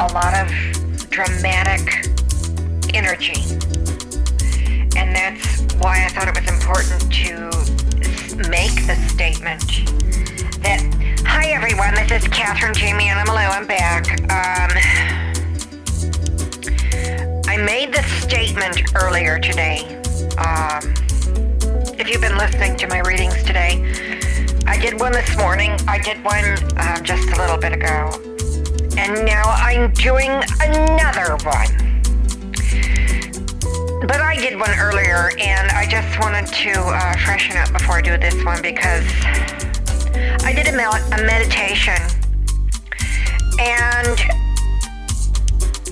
a lot of dramatic energy. And that's why I thought it was important to make the statement that, hi everyone, this is Catherine Jamie and I'm I'm back. Um, I made this statement earlier today. Um, if you've been listening to my readings today, I did one this morning. I did one uh, just a little bit ago. And now I'm doing another one. But I did one earlier, and I just wanted to uh, freshen up before I do this one because I did a, a meditation. And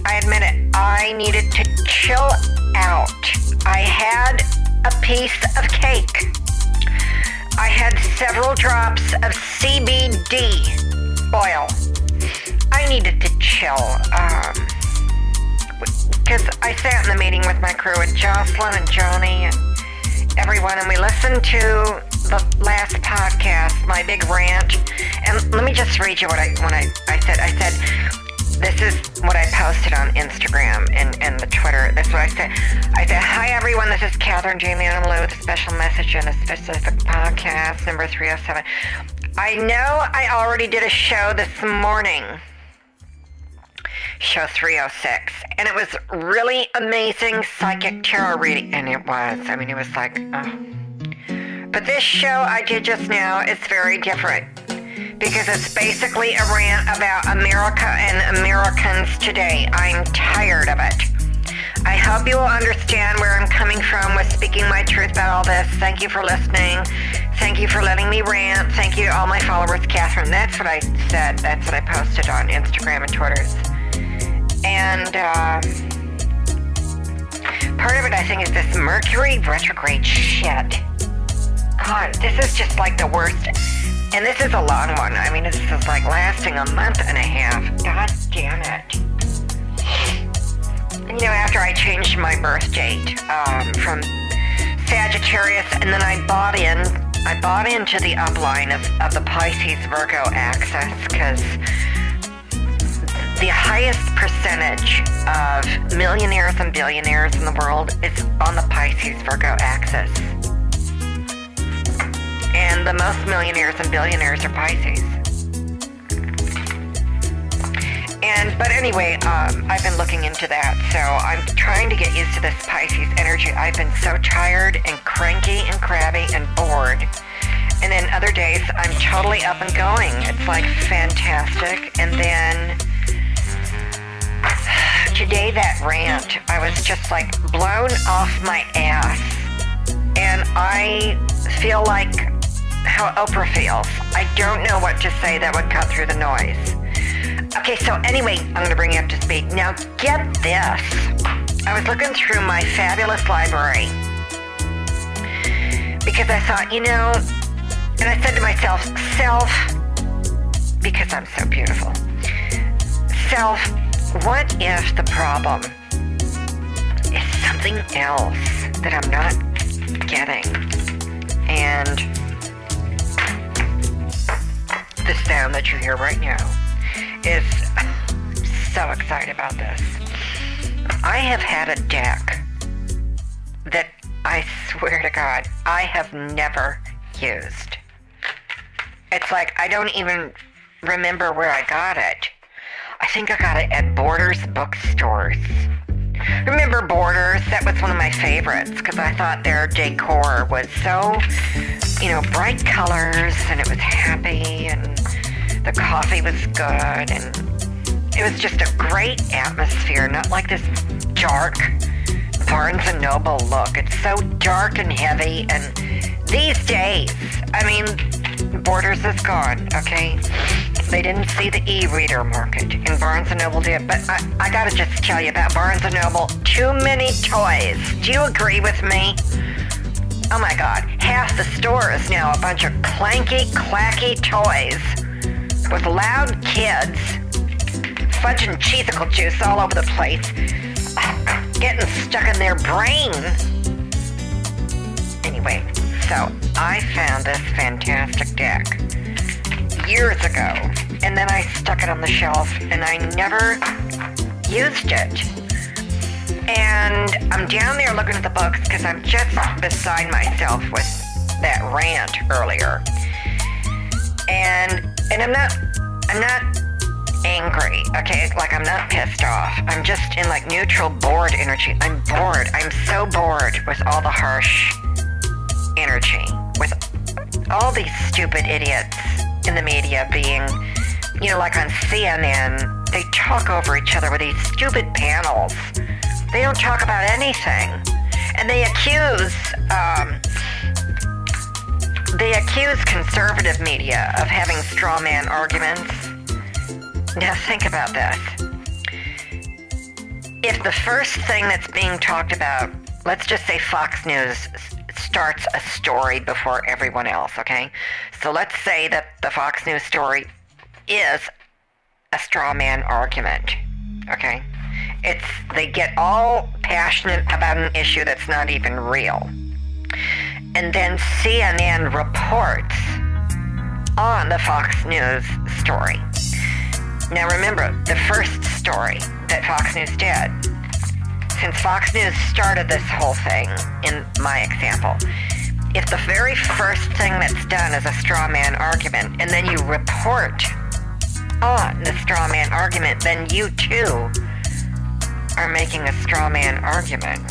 I admit it, I needed to chill out. I had a piece of cake I had several drops of CBD oil. I needed to chill. because um, I sat in the meeting with my crew and Jocelyn and Johnny and everyone, and we listened to the last podcast, my big rant. And let me just read you what I when I, I said. I said this is what I posted on Instagram and, and the Twitter. That's what I said. I said, Hi everyone, this is Catherine Jamie and with a special message and a specific podcast, number 307. I know I already did a show this morning, show 306, and it was really amazing psychic tarot reading. And it was. I mean, it was like, oh. But this show I did just now is very different because it's basically a rant about America and Americans today. I'm tired of it. I hope you will understand where I'm coming from with speaking my truth about all this. Thank you for listening. Thank you for letting me rant. Thank you to all my followers, Catherine. That's what I said. That's what I posted on Instagram and Twitter. And uh, part of it, I think, is this Mercury retrograde shit. God, this is just like the worst and this is a long one. I mean, this is like lasting a month and a half. God damn it. You know, after I changed my birth date um, from Sagittarius, and then I bought in, I bought into the upline of, of the Pisces Virgo axis because the highest percentage of millionaires and billionaires in the world is on the Pisces Virgo axis and the most millionaires and billionaires are Pisces. And but anyway, um, I've been looking into that, so I'm trying to get used to this Pisces energy. I've been so tired and cranky and crabby and bored. And then other days I'm totally up and going. It's like fantastic. And then today that rant, I was just like blown off my ass. And I feel like how Oprah feels. I don't know what to say that would cut through the noise. Okay, so anyway, I'm going to bring you up to speed. Now, get this. I was looking through my fabulous library because I thought, you know, and I said to myself, self, because I'm so beautiful, self, what if the problem is something else that I'm not getting? And the sound that you hear right now is so excited about this. I have had a deck that I swear to God, I have never used. It's like I don't even remember where I got it. I think I got it at Borders bookstores. Remember Borders? That was one of my favorites because I thought their decor was so, you know, bright colors and it was happy and the coffee was good and it was just a great atmosphere, not like this dark Barnes and Noble look. It's so dark and heavy and these days, I mean, Borders is gone, okay? They didn't see the e-reader market, and Barnes & Noble did. But I, I gotta just tell you about Barnes & Noble. Too many toys. Do you agree with me? Oh my god, half the store is now a bunch of clanky, clacky toys with loud kids fudge and cheesicle juice all over the place, getting stuck in their brain. Anyway, so I found this fantastic deck years ago, and then I stuck it on the shelf, and I never used it. And I'm down there looking at the books because I'm just beside myself with that rant earlier. And and I'm not I'm not angry, okay? Like I'm not pissed off. I'm just in like neutral bored energy. I'm bored. I'm so bored with all the harsh energy, with all these stupid idiots in the media being, you know, like on CNN, they talk over each other with these stupid panels. They don't talk about anything. And they accuse, um, they accuse conservative media of having straw man arguments. Now think about this. If the first thing that's being talked about, let's just say Fox News starts a story before everyone else, okay? So let's say that the Fox News story is a straw man argument, okay? It's they get all passionate about an issue that's not even real. And then CNN reports on the Fox News story. Now remember, the first story that Fox News did, since Fox News started this whole thing, in my example, if the very first thing that's done is a straw man argument, and then you report on the straw man argument, then you too are making a straw man argument.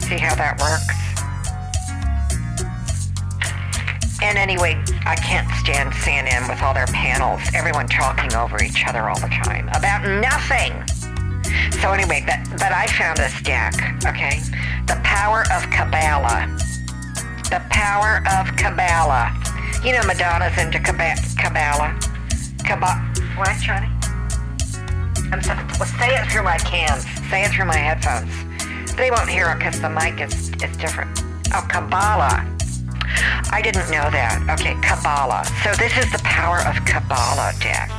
See how that works? And anyway, I can't stand CNN with all their panels, everyone talking over each other all the time about nothing. So anyway, but, but I found this deck, okay? The Power of Kabbalah. The Power of Kabbalah. You know Madonna's into Kabbalah. Kabbalah. What, Johnny? I'm so, well, say it through my cans. Say it through my headphones. They won't hear it because the mic is, is different. Oh, Kabbalah. I didn't know that. Okay, Kabbalah. So this is the power of Kabbalah deck.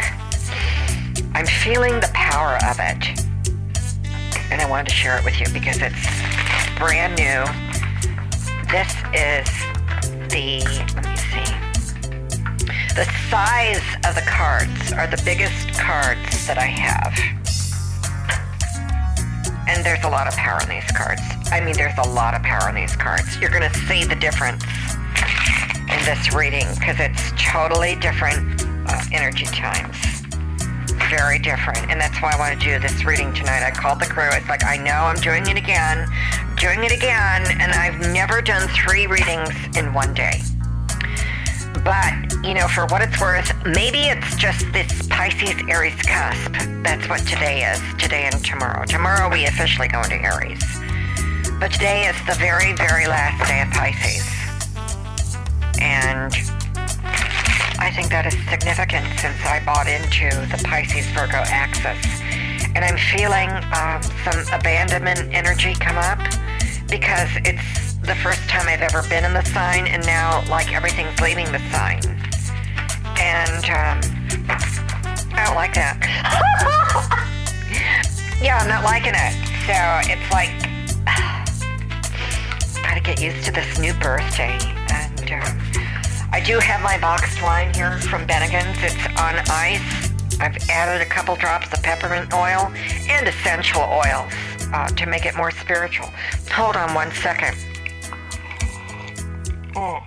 I'm feeling the power of it. And I wanted to share it with you because it's brand new. This is the, let me see. The size of the cards are the biggest cards that I have. And there's a lot of power in these cards. I mean, there's a lot of power in these cards. You're going to see the difference in this reading because it's totally different uh, energy times. Very different. And that's why I want to do this reading tonight. I called the crew. It's like, I know I'm doing it again, doing it again, and I've never done three readings in one day. But, you know, for what it's worth, maybe it's just this Pisces Aries cusp. That's what today is, today and tomorrow. Tomorrow we officially go into Aries. But today is the very, very last day of Pisces. And I think that is significant since I bought into the Pisces Virgo axis. And I'm feeling um, some abandonment energy come up because it's the first time I've ever been in the sign, and now like everything's leaving the sign. And um, I don't like that. yeah, I'm not liking it. So it's like, gotta get used to this new birthday. And um, I do have my boxed wine here from Bennigan's. It's on ice. I've added a couple drops of peppermint oil and essential oils uh, to make it more spiritual. Hold on one second. Mm.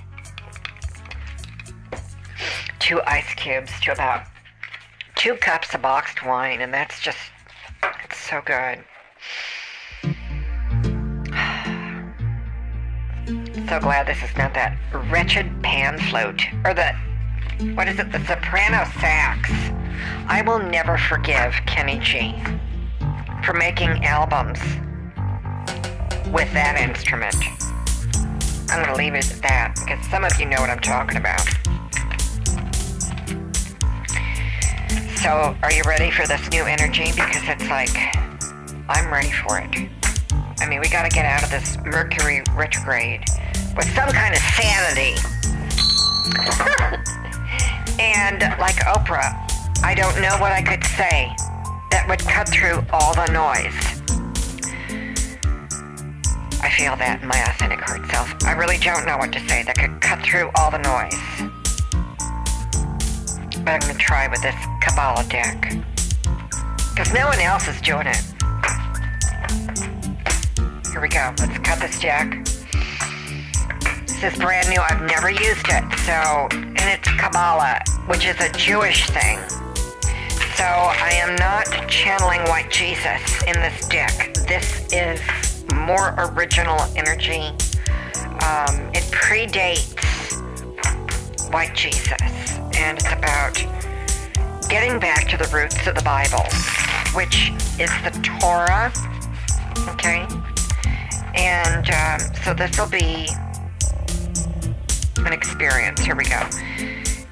Two ice cubes to about two cups of boxed wine, and that's just, it's so good. So glad this is not that wretched pan flute. Or the what is it the soprano sax. I will never forgive kenny g for making albums with that instrument. I'm to leave it at that because some of you know what i'm talking about. So are you ready for this new energy? Because it's like i'm ready for it. I mean we got to get out of this mercury retrograde with some kind of sanity. and like Oprah, I don't know what I could say that would cut through all the noise. I feel that in my authentic heart self. I really don't know what to say that could cut through all the noise. but I'm going to try with this Kabbalah deck. Because no one else is doing it. Here we go. Let's cut this deck. This is brand new. I've never used it. So, and it's Kabbalah, which is a Jewish thing. So I am not channeling White Jesus in this deck. This is more original energy. Um, it predates White Jesus, and it's about getting back to the roots of the Bible, which is the Torah. Okay? And um, so this will be an experience. Here we go.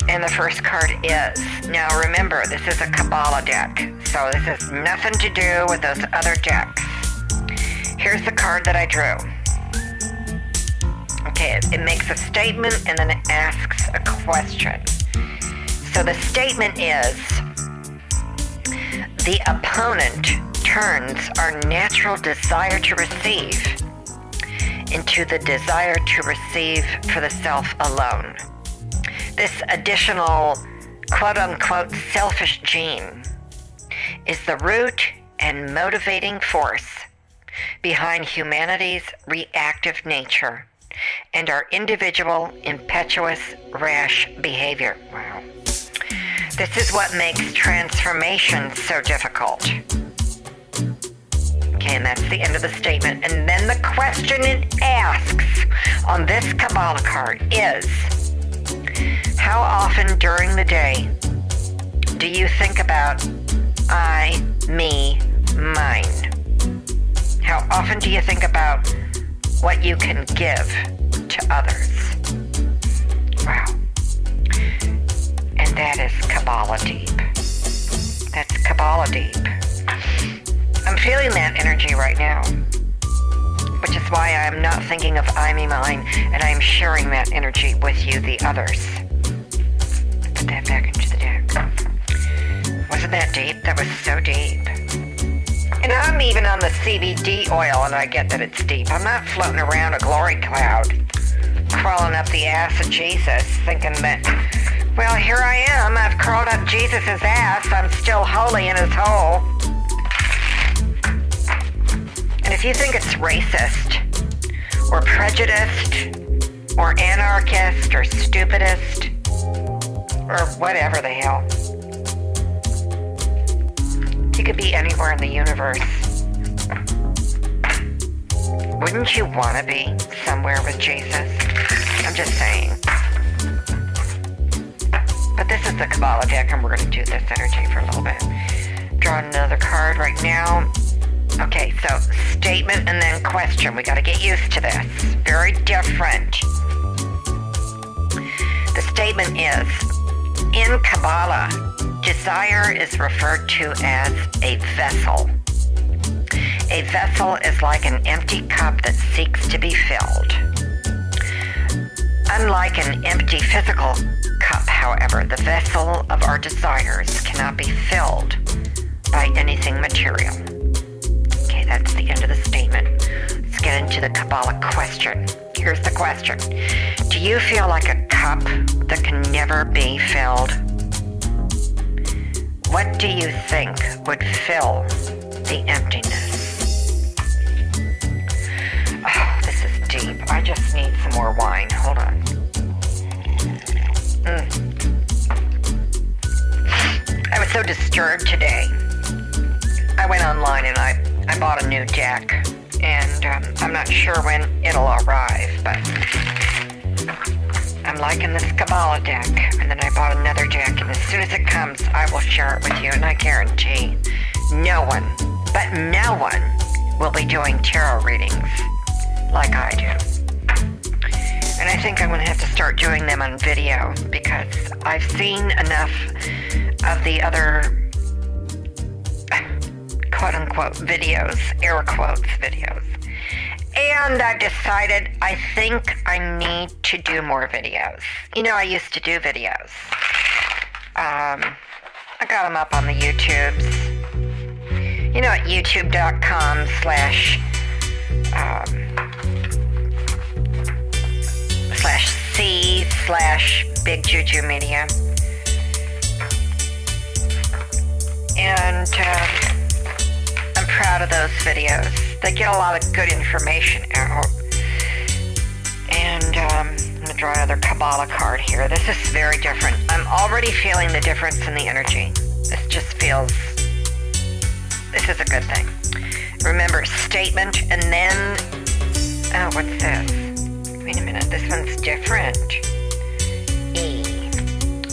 And the first card is. Now remember, this is a Kabbalah deck. So this has nothing to do with those other decks. Here's the card that I drew. Okay, it, it makes a statement and then it asks a question. So the statement is the opponent turns our natural desire to receive into the desire to receive for the self alone. This additional quote unquote selfish gene is the root and motivating force behind humanity's reactive nature and our individual impetuous rash behavior. Wow. This is what makes transformation so difficult. And that's the end of the statement. And then the question it asks on this Kabbalah card is How often during the day do you think about I, me, mine? How often do you think about what you can give to others? Wow. And that is Kabbalah deep. That's Kabbalah deep. I'm feeling that energy right now, which is why I'm not thinking of I, me, mine, and I'm sharing that energy with you, the others. Put that back into the deck. Wasn't that deep? That was so deep. And I'm even on the CBD oil, and I get that it's deep. I'm not floating around a glory cloud, crawling up the ass of Jesus, thinking that, well, here I am. I've crawled up Jesus' ass. I'm still holy in his hole. If you think it's racist, or prejudiced, or anarchist, or stupidest, or whatever the hell, you could be anywhere in the universe. Wouldn't you want to be somewhere with Jesus? I'm just saying. But this is the Kabbalah deck, and we're going to do this energy for a little bit. Draw another card right now. Okay, so statement and then question. We got to get used to this. Very different. The statement is in Kabbalah, desire is referred to as a vessel. A vessel is like an empty cup that seeks to be filled. Unlike an empty physical cup, however, the vessel of our desires cannot be filled by anything material. That's the end of the statement. Let's get into the Kabbalah question. Here's the question Do you feel like a cup that can never be filled? What do you think would fill the emptiness? Oh, this is deep. I just need some more wine. Hold on. Mm. I was so disturbed today. I went online and I, I bought a new deck. And um, I'm not sure when it'll arrive, but I'm liking this Kabbalah deck. And then I bought another deck, and as soon as it comes, I will share it with you. And I guarantee no one, but no one, will be doing tarot readings like I do. And I think I'm going to have to start doing them on video because I've seen enough of the other quote unquote videos, air quotes videos. And I've decided I think I need to do more videos. You know, I used to do videos. Um, I got them up on the YouTubes. You know, at youtube.com slash, um, slash C slash Big Juju Media. And, um, lot of those videos. They get a lot of good information out. And um, I'm to draw another Kabbalah card here. This is very different. I'm already feeling the difference in the energy. This just feels. This is a good thing. Remember, statement and then. Oh, what's this? Wait a minute. This one's different.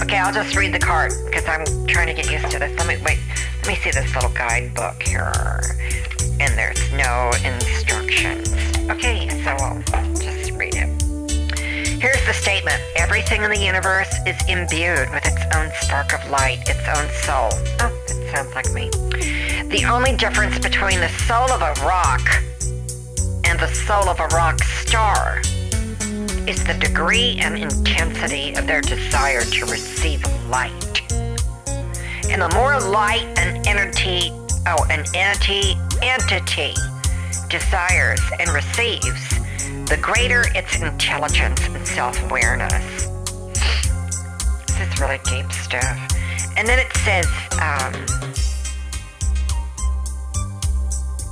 Okay, I'll just read the card because I'm trying to get used to this. Let me wait. Let me see this little guidebook here. And there's no instructions. Okay, so I'll just read it. Here's the statement Everything in the universe is imbued with its own spark of light, its own soul. Oh, that sounds like me. The only difference between the soul of a rock and the soul of a rock star is the degree and intensity of their desire to receive light. And the more light an entity, oh, an entity, entity desires and receives, the greater its intelligence and self-awareness. This is really deep stuff. And then it says, um,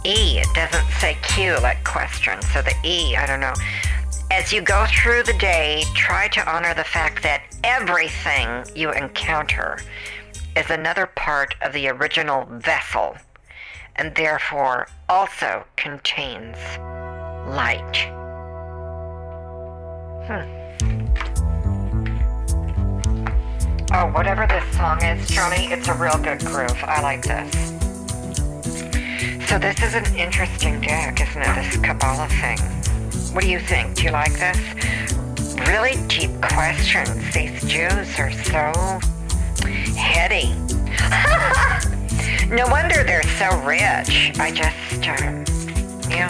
E. It doesn't say Q like question. So the E, I don't know. As you go through the day, try to honor the fact that everything you encounter is another part of the original vessel and therefore also contains light. Hmm. Oh, whatever this song is, Johnny, it's a real good groove. I like this. So this is an interesting deck, isn't it? This Kabbalah thing. What do you think? Do you like this? Really deep questions. These Jews are so heady. no wonder they're so rich. I just, um, yeah.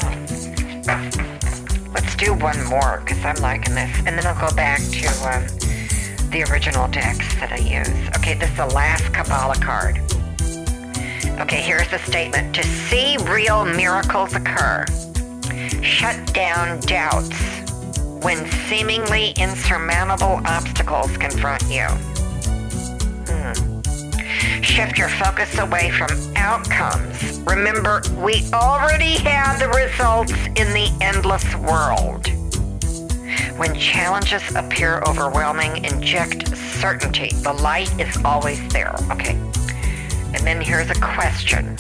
Let's do one more because I'm liking this, and then I'll go back to um, the original decks that I use. Okay, this is the last Kabbalah card. Okay, here's the statement. To see real miracles occur, shut down doubts when seemingly insurmountable obstacles confront you. Hmm. Shift your focus away from outcomes. Remember, we already have the results in the endless world. When challenges appear overwhelming, inject certainty. The light is always there. Okay. And then here's a question.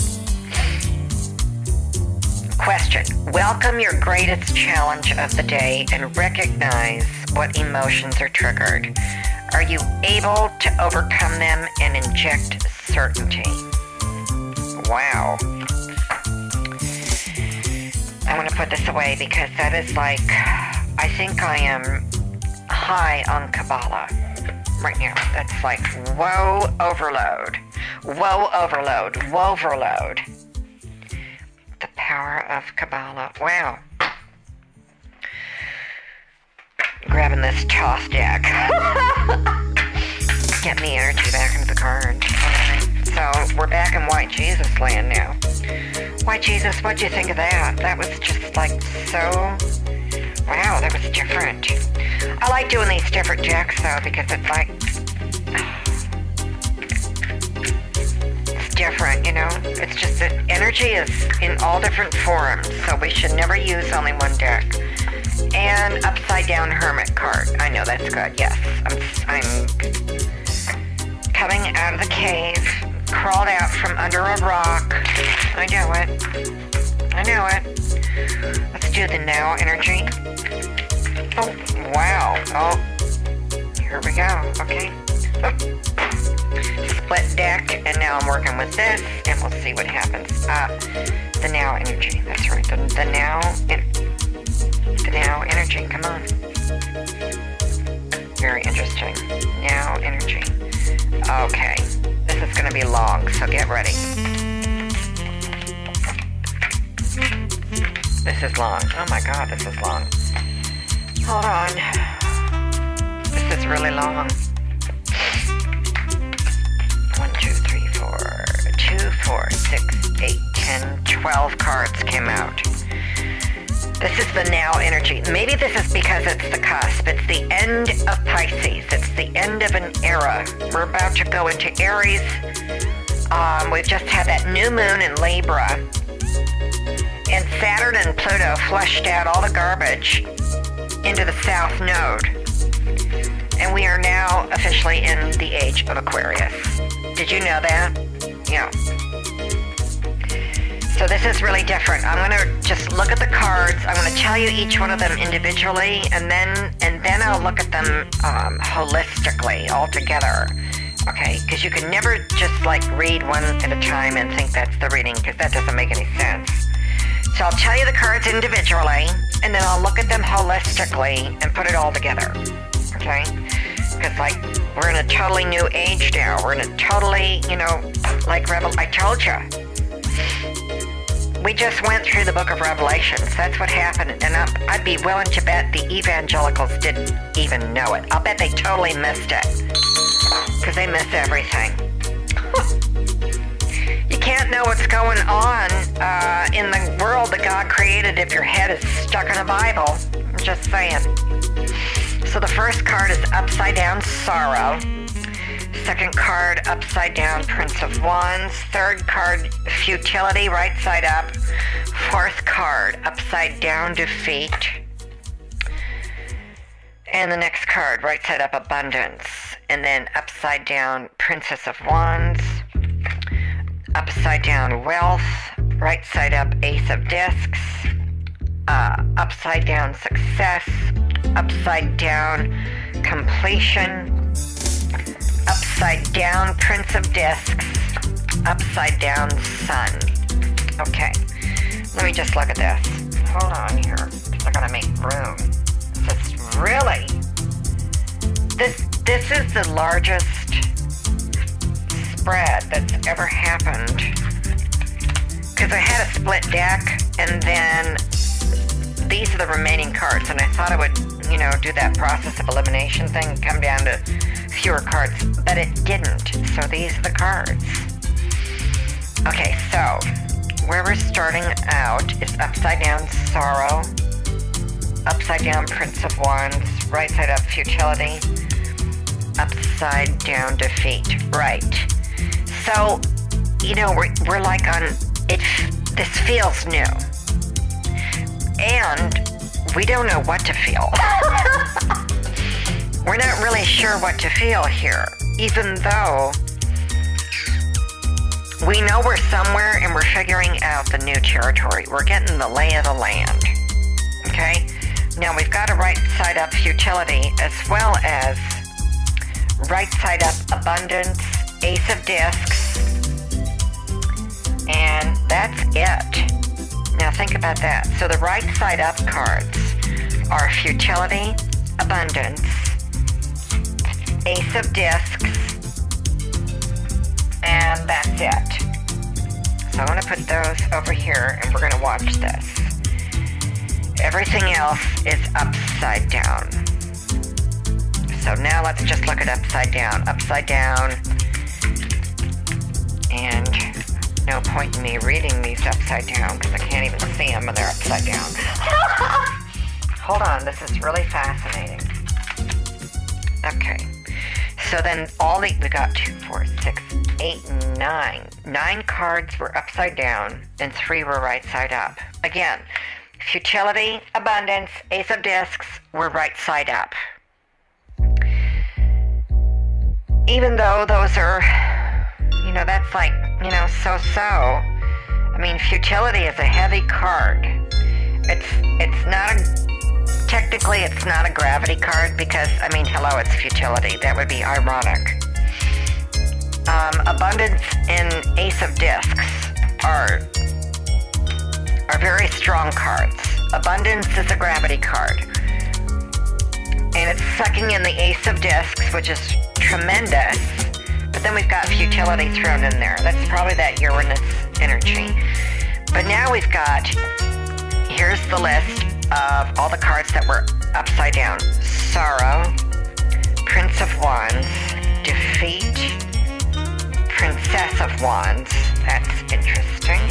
Question. Welcome your greatest challenge of the day and recognize what emotions are triggered. Are you able to overcome them and inject certainty? Wow. I want to put this away because that is like, I think I am high on Kabbalah right now. That's like whoa, overload. Whoa, overload. Whoa, overload. The power of Kabbalah. Wow. Grabbing this Thoth deck. Getting the energy back into the card. So we're back in White Jesus land now. White Jesus, what'd you think of that? That was just like so. Wow, that was different. I like doing these different decks though because it's like different, you know. It's just that energy is in all different forms, so we should never use only one deck. And upside down hermit card. I know that's good. Yes, I'm. I'm coming out of the cave, crawled out from under a rock. I know it. I know it. Let's do the now energy. Oh, wow. Oh, here we go. Okay. Split deck, and now I'm working with this, and we'll see what happens. Uh, the now energy. That's right. The, the now, the now energy. Come on. Very interesting. Now energy. Okay. This is going to be long, so get ready. This is long. Oh my god, this is long. Hold on. This is really long. Three, four, two, four, six, eight, ten, twelve cards came out. This is the now energy. Maybe this is because it's the cusp. It's the end of Pisces. It's the end of an era. We're about to go into Aries. Um, we've just had that new moon in Libra. And Saturn and Pluto flushed out all the garbage into the south node. And we are now officially in the age of Aquarius. Did you know that? Yeah. So this is really different. I'm gonna just look at the cards. I'm gonna tell you each one of them individually, and then and then I'll look at them um, holistically all together. Okay, because you can never just like read one at a time and think that's the reading, because that doesn't make any sense. So I'll tell you the cards individually, and then I'll look at them holistically and put it all together. Okay? Because like we're in a totally new age now. We're in a totally, you know, like Revel. I told you. We just went through the book of Revelations. That's what happened. And I, I'd be willing to bet the evangelicals didn't even know it. I'll bet they totally missed it. Because they miss everything. you can't know what's going on uh, in the world that God created if your head is stuck in a Bible. I'm just saying. So the first card is Upside Down Sorrow. Second card, Upside Down Prince of Wands. Third card, Futility, right side up. Fourth card, Upside Down Defeat. And the next card, right side up, Abundance. And then Upside Down Princess of Wands. Upside Down Wealth. Right side up, Ace of Discs. Uh, upside Down Success. Upside Down Completion upside down Prince of Discs, upside down Sun. Okay, let me just look at this. Hold on here, because I gotta make room. This is really, this this is the largest spread that's ever happened. Because I had a split deck, and then these are the remaining cards, and I thought I would, you know, do that process of elimination thing, come down to fewer cards, but it didn't. So these are the cards. Okay, so where we're starting out is upside down sorrow, upside down prince of wands, right side up futility, upside down defeat. Right. So, you know, we're, we're like on it. This feels new, and we don't know what to feel. we're not really sure what to feel here, even though we know we're somewhere and we're figuring out the new territory. We're getting the lay of the land. Okay? Now we've got a right side up futility as well as right side up abundance, ace of discs, and that's it. Now think about that. So the right side up cards are futility, abundance, ace of discs, and that's it. So I'm going to put those over here and we're going to watch this. Everything else is upside down. So now let's just look at upside down. Upside down. And no point in me reading these upside down because I can't even see them when they're upside down. Hold on, this is really fascinating. Okay. So then all the, we got two, four, six, eight, nine. Nine cards were upside down and three were right side up. Again, futility, abundance, ace of discs were right side up. Even though those are, you know, that's like, you know, so so. I mean, futility is a heavy card. It's it's not a technically it's not a gravity card because I mean, hello, it's futility. That would be ironic. Um, abundance and ace of discs are are very strong cards. Abundance is a gravity card. And it's sucking in the ace of discs, which is tremendous. Then we've got futility thrown in there. That's probably that Uranus energy. But now we've got, here's the list of all the cards that were upside down. Sorrow, Prince of Wands, Defeat, Princess of Wands. That's interesting.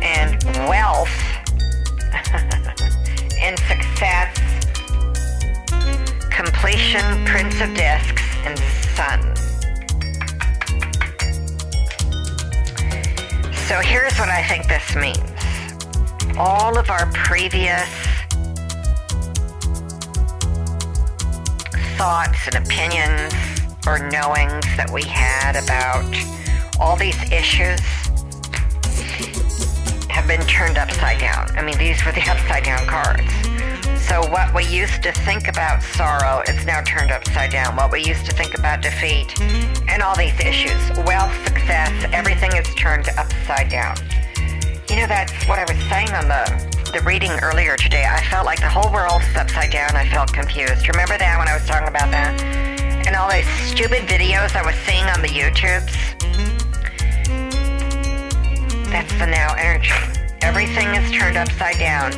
And Wealth, and Success, Completion, Prince of Discs, and Sun. So here's what I think this means. all of our previous thoughts and opinions or knowings that we had about all these issues have been turned upside down. I mean, these were the upside down cards. So what we used to think about sorrow is now turned upside down. What we used to think about defeat and all these issues, wealth, success, everything is turned upside down. You know, that's what I was saying on the the reading earlier today. I felt like the whole world is upside down. I felt confused. Remember that when I was talking about that? And all these stupid videos I was seeing on the YouTubes? That's the now energy. Everything is turned upside down.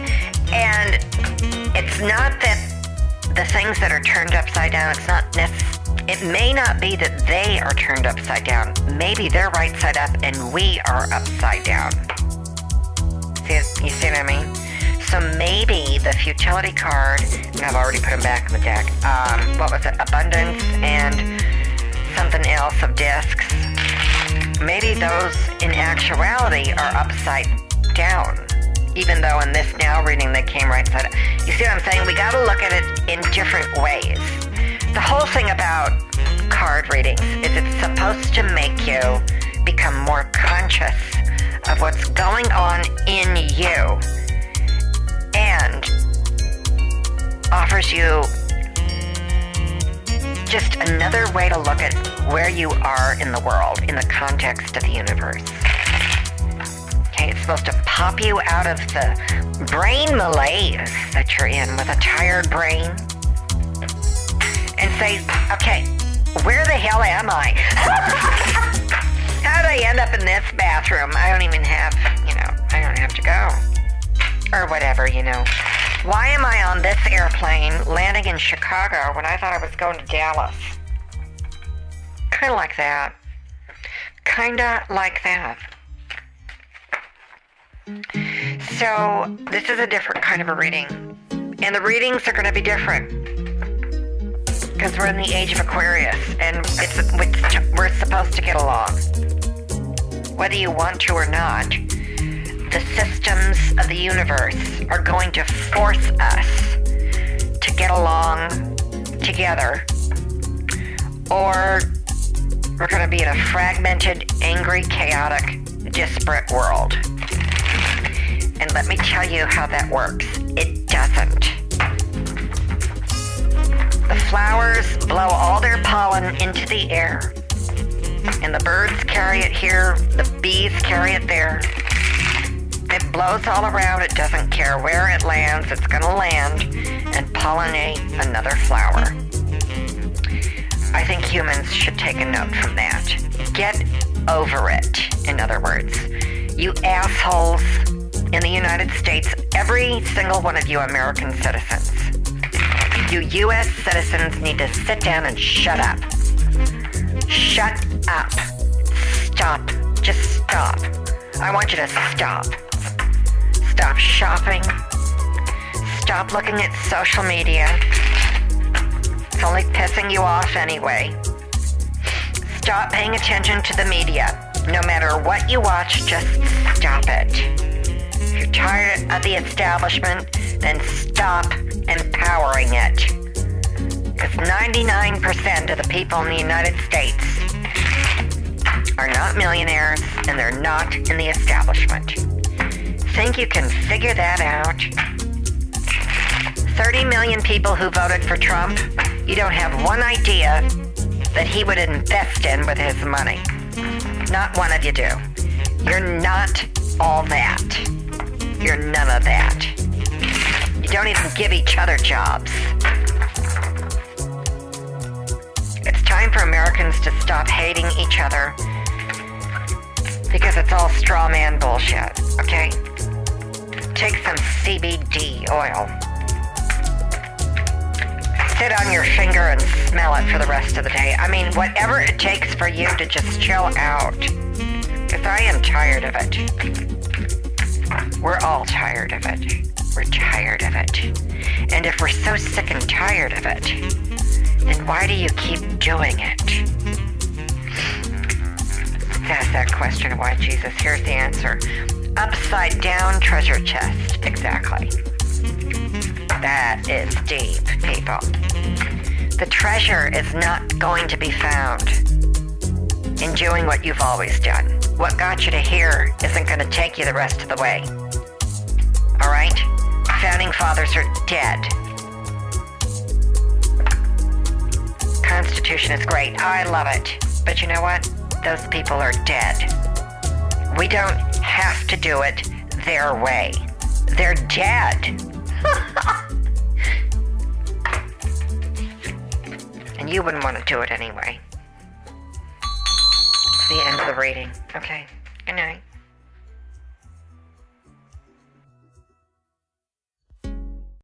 And it's not that the things that are turned upside down, it's not necessarily it may not be that they are turned upside down. Maybe they're right side up and we are upside down. See, you see what I mean? So maybe the futility card, and I've already put them back in the deck. Um, what was it? Abundance and something else of discs. Maybe those in actuality are upside down. Even though in this now reading they came right side up. You see what I'm saying? We got to look at it in different ways. The whole thing about card readings is it's supposed to make you become more conscious of what's going on in you and offers you just another way to look at where you are in the world in the context of the universe. Supposed to pop you out of the brain malaise that you're in with a tired brain and say, okay, where the hell am I? How did I end up in this bathroom? I don't even have, you know, I don't have to go. Or whatever, you know. Why am I on this airplane landing in Chicago when I thought I was going to Dallas? Kind of like that. Kinda like that. So, this is a different kind of a reading. And the readings are going to be different because we're in the age of Aquarius and it's, we're supposed to get along. Whether you want to or not, the systems of the universe are going to force us to get along together, or we're going to be in a fragmented, angry, chaotic, disparate world. And let me tell you how that works. It doesn't. The flowers blow all their pollen into the air. And the birds carry it here, the bees carry it there. It blows all around, it doesn't care where it lands, it's gonna land and pollinate another flower. I think humans should take a note from that. Get over it, in other words. You assholes in the United States, every single one of you American citizens you U.S. citizens need to sit down and shut up. Shut up. Stop. Just stop. I want you to stop. Stop shopping. Stop looking at social media. It's only pissing you off anyway. Stop paying attention to the media. No matter what you watch, just stop it. Tired of the establishment, then stop empowering it. Because 99% of the people in the United States are not millionaires and they're not in the establishment. Think you can figure that out? 30 million people who voted for Trump, you don't have one idea that he would invest in with his money. Not one of you do. You're not all that. You're none of that You don't even give each other jobs. It's time for Americans to stop hating each other because it's all straw man bullshit, okay? Take some CBD oil. Sit on your finger and smell it for the rest of the day. I mean, whatever it takes for you to just chill out. Because I am tired of it. We're all tired of it. We're tired of it. And if we're so sick and tired of it, then why do you keep doing it? Ask that question why Jesus. Here's the answer. upside down treasure chest. Exactly. That is deep, people. The treasure is not going to be found in doing what you've always done. What got you to here isn't going to take you the rest of the way. Right? Founding fathers are dead. Constitution is great. I love it. But you know what? Those people are dead. We don't have to do it their way. They're dead. and you wouldn't want to do it anyway. It's the end of the reading. Okay. Good night.